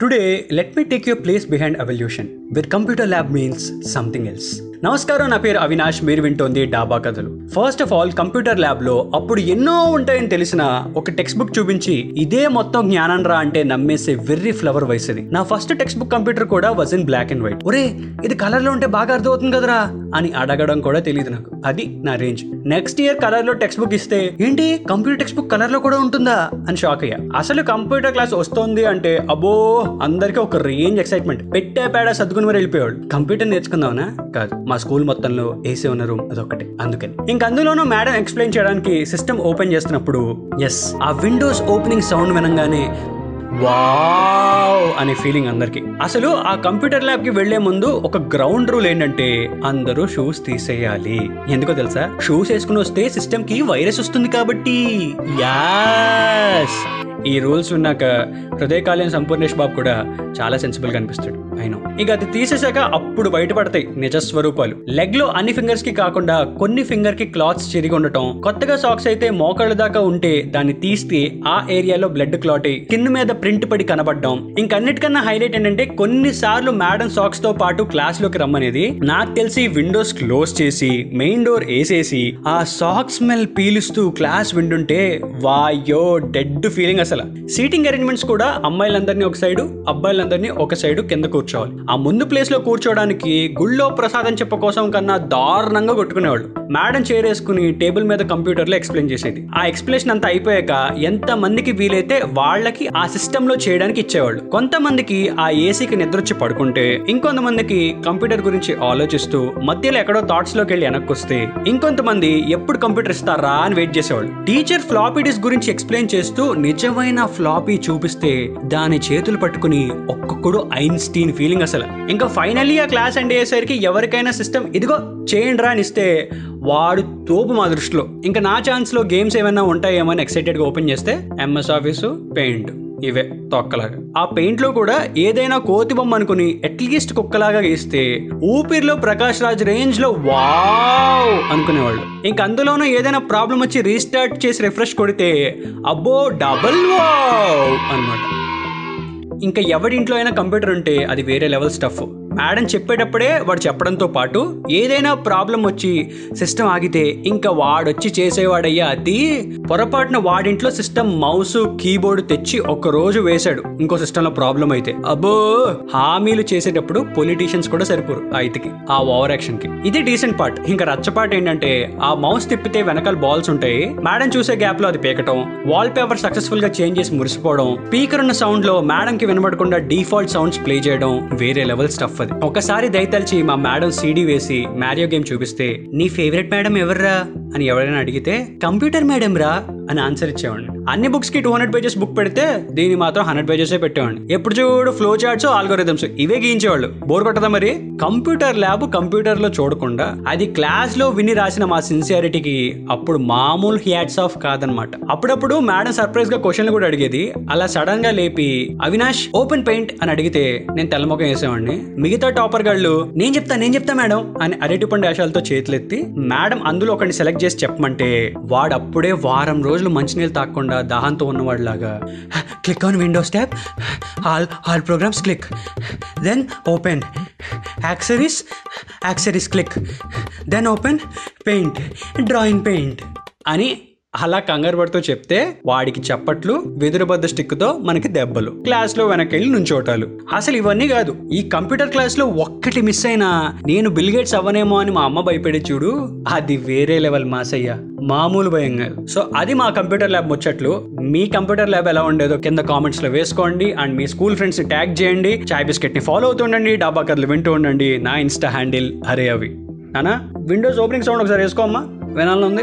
Today let me take your place behind evolution with computer lab means something else నమస్కారం నా పేరు అవినాష్ మీరు వింటోంది డాబా కథలు. ఫస్ట్ ఆఫ్ ఆల్ కంప్యూటర్ ల్యాబ్లో అప్పుడు ఎన్నో ఉంటాయని తెలిసిన ఒక టెక్స్ట్ బుక్ చూపించి ఇదే మొత్తం జ్ఞానం రా అంటే నమ్మేసే వెర్రీ ఫ్లవర్ వయసుది నా ఫస్ట్ టెక్స్ట్ బుక్ కంప్యూటర్ కూడా was in black and white ఒరే ఇది కలర్లో ఉంటే బాగా అర్థమవుతుంది కదరా. అని అడగడం కూడా తెలియదు నాకు. అది నా రేంజ్. నెక్స్ట్ ఇయర్ కలర్లో టెక్స్ట్ బుక్ ఇస్తే ఏంటి? కంప్యూటర్ టెక్స్ట్ బుక్ కలర్లో కూడా ఉంటుందా? అని షాక్ అయ్యా. అసలు కంప్యూటర్ క్లాస్ వస్తుంది అంటే అబ్బో అందరికీ ఒక రేంజ్ ఎక్సైట్మెంట్ పెట్టే పేడ సర్దుకుని మరి వెళ్ళిపోయాడు కంప్యూటర్ నేర్చుకుందామనా? కాదు. మా స్కూల్ మొత్తంలో ఏసీ ఉన్న రూమ్ అదొకటి అందుకని. ఇంక అందులోనూ మేడం ఎక్స్ప్లెయిన్ చేయడానికి సిస్టమ్ ఓపెన్ చేస్తున్నప్పుడు ఎస్ ఆ విండోస్ ఓపెనింగ్ సౌండ్ వినంగానే వావ్ అనే ఫీలింగ్ అందరికి. అసలు ఆ కంప్యూటర్ ల్యాబ్కి వెళ్ళే ముందు ఒక గ్రౌండ్ రూల్ ఏంటంటే అందరూ షూస్ తీసేయాలి. ఎందుకో తెలుసా? షూస్ వేసుకుని వస్తే సిస్టమ్కి వైరస్ వస్తుంది కాబట్టి. యాస్! ఈ రూల్స్ ఉన్నాక హృదయకాలీన సంపూర్ణేష్ బాబు కూడా చాలా సెన్సిబుల్గా అనిపిస్తాడు. అయినా ఇక అది తీసేశాక అప్పుడు బయటపడతాయి నిజ స్వరూపాలు. లెగ్లో అన్ని ఫింగర్స్కి కాకుండా కొన్ని ఫింగర్కి క్లాత్స్ చిరిగి ఉండటం కొత్తగా సాక్స్ అయితే మోకాళ్ళ దాకా ఉంటే దాన్ని తీస్తే ఆ ఏరియాలో బ్లడ్ క్లాట్ అయ్యి కింద మీద ప్రింట్ పడి కనబడడం. ఇంకన్నిటికన్నా హైలైట్ ఏంటంటే కొన్ని సార్లు మేడం సాక్స్తో పాటు క్లాస్లోకి రమ్మనేది. నాకు తెలిసి విండోస్ క్లోజ్ చేసి మెయిన్ డోర్ వేసేసి ఆ సాక్స్ స్మెల్ పీలుస్తూ క్లాస్ వింటుంటే వాయో డెడ్ ఫీలింగ్ అసలు. సీటింగ్ అరేంజ్మెంట్స్ కూడా అమ్మాయిలందరినీ ఒక సైడు అబ్బాయిలందరినీ ఒక సైడు కింద కూర్చోవాలి. ఆ ముందు ప్లేస్లో కూర్చోవడానికి గుళ్ళో ప్రసాదం చెప్ప కోసం కన్నా దారుణంగా కొట్టుకునేవాళ్ళు. మేడం చైర్ వేసుకుని టేబుల్ మీద కంప్యూటర్లో ఎక్స్ప్లెయిన్ చేసేది. ఆ ఎక్స్ప్లెనేషన్ అంతా అయిపోయాక ఎంత మందికి వీలైతే వాళ్ళకి ఆ సిస్టమ్లో చేయడానికి ఇచ్చేవాళ్ళు. కొంతమందికి ఆ ఏసీకి నిద్రొచ్చి పడుకుంటే ఇంకొంతమందికి కంప్యూటర్ గురించి ఆలోచిస్తూ మధ్యలో ఎక్కడో థాట్స్లోకి వెళ్ళి వెనక్కి వస్తే ఇంకొంతమంది ఎప్పుడు కంప్యూటర్ ఇస్తారా అని వెయిట్ చేసేవాళ్ళు. టీచర్ ఫ్లాపీ గురించి ఎక్స్ప్లెయిన్ చేస్తూ నిజమైన ఫ్లాపీ చూపిస్తే దాని చేతులు పట్టుకుని ఒక్కొక్కడు ఐన్స్టీన్ ఫీలింగ్ అసలు. ఇంకా ఫైనల్లీ ఆ క్లాస్ అండ్ అయ్యేసరికి ఎవరికైనా సిస్టమ్ ఇదిగో చేయండి రా అని ఇస్తే వాడు తోపు మా దృష్టిలో. ఇంకా నా ఛాన్స్లో గేమ్స్ ఏమైనా ఉంటాయేమో అని ఎక్సైటెడ్గా ఓపెన్ చేస్తే ఎంఎస్ ఆఫీసు పెయింట్ ఇవే తొక్కలాగా. ఆ పెయింట్లో కూడా ఏదైనా కోతి బొమ్మ అనుకుని అట్లీస్ట్ కుక్కలాగా గీస్తే ఊపిరిలో ప్రకాష్ రాజ్ రేంజ్లో వావ్ అనుకునేవాళ్ళు. ఇంక అందులోనూ ఏదైనా ప్రాబ్లం వచ్చి రీస్టార్ట్ చేసి రిఫ్రెష్ కొడితే అబ్బో డబల్ వావ్ అనమాట ఇంకా ఎవడింట్లో అయినా కంప్యూటర్ ఉంటే అది వేరే లెవెల్ స్టఫ్. మేడం చెప్పేటప్పుడే వాడు చెప్పడంతో పాటు ఏదైనా ప్రాబ్లం వచ్చి సిస్టమ్ ఆగితే ఇంకా వాడొచ్చి చేసేవాడయ్యా అది పొరపాటున వాడింట్లో సిస్టమ్ మౌస్ కీబోర్డ్ తెచ్చి ఒక రోజు వేశాడు. ఇంకో సిస్టంలో ప్రాబ్లం అయితే. అబ్బో! హామీలు చేసేటప్పుడు పొలిటీషియన్స్ కూడా సరిపోరు ఐతికి ఆ ఓవర్ యాక్షన్కి ఇది డీసెంట్ పార్ట్. ఇంకా రచ్చపాట్ ఏంటంటే ఆ మౌస్ తిప్పితే వెనకాల బాల్స్ ఉంటాయి. మేడం చూసే గ్యాప్లో అది పీకటం. వాల్ పేపర్ సక్సెస్ఫుల్గా చేంజ్ చేసి మురిసిపోవడం. స్పీకర్ ఉన్న సౌండ్లో మేడం కి వినబడకుండా డిఫాల్ట్ సౌండ్స్ ప్లే చేయడం. వేరే లెవెల్ స్టఫ్ వస్తుంది. ఒకసారి దయతలిచి మా మేడం సీడీ వేసి మ్యారియో గేమ్ చూపిస్తే నీ ఫేవరెట్ మేడం ఎవర్రా? అని ఎవరైనా అడిగితే కంప్యూటర్ మేడం రా అని ఆన్సర్ ఇచ్చేవాడిని. అన్ని బుక్స్కి టూ హండ్రెడ్ పేజెస్ బుక్ పెడితే దీని మాత్రం హండ్రెడ్ పేజెస్ పెట్టేవాడిని. ఎప్పుడు చూడు ఫ్లో చార్ట్స్ ఆల్గోరిథమ్స్ ఇవే గీయించేవాళ్ళు. బోర్ కొట్టదా మరి? కంప్యూటర్ ల్యాబ్ కంప్యూటర్లో చూడకుండా అది క్లాస్లో విని రాసిన మా సిన్సియారిటీకి అప్పుడు మామూలు హ్యాట్స్ ఆఫ్ కాదనమాట. అప్పుడప్పుడు మేడం సర్ప్రైజ్గా క్వశ్చన్లు కూడా అడిగేది. అలా సడన్గా లేపి అవినాష్ ఓపెన్ పెయింట్ అని అడిగితే నేను తెల్లముఖం వేసేవాడిని. మిగతా టాపర్ గాళ్ళు నేను చెప్తా నేను చెప్తా మేడం అని అరటిపండు ఆశాలతో చేతులెత్తి మేడం అందులో ఒకరిని సెలెక్ట్ చేసి చెప్పమంటే వాడు అప్పుడే వారం రోజులు మంచినీళ్ళు తాకుండా దాహంతో ఉన్నవాడిలాగా. Click on windows tab all all programs click then open accessories accessories click then open paint drawing paint అని అలా కంగారు పడుతూ చెప్తే వాడికి చప్పట్లు వెదురుబద్ద స్టిక్తో మనకి దెబ్బలు. క్లాస్లో వెనకెళ్ళి నుంచోటాలు. అసలు ఇవన్నీ కాదు. ఈ కంప్యూటర్ క్లాస్లో ఒక్కటి మిస్ అయినా నేను బిల్గేట్స్ అవ్వనేమో అని మా అమ్మ భయపడి చూడు అది వేరే లెవెల్ మాసయ్య. మామూలు భయం కాదు. సో అది మా కంప్యూటర్ ల్యాబ్ ముచ్చట్లు. మీ కంప్యూటర్ ల్యాబ్ ఎలా ఉండేదో కింద కామెంట్స్లో వేసుకోండి. అండ్ మీ స్కూల్ ఫ్రెండ్స్ని ట్యాగ్ చేయండి. చాయ్ బిస్కెట్ని ఫాలో అవుతుండండి డాబా కథలు వింటూ ఉండండి. నా ఇన్స్టా హ్యాండిల్ హరే అవి. నానా విండోస్ ఓపెనింగ్ సౌండ్ ఒకసారి వేసుకోమ్మా వినాలని ఉంది?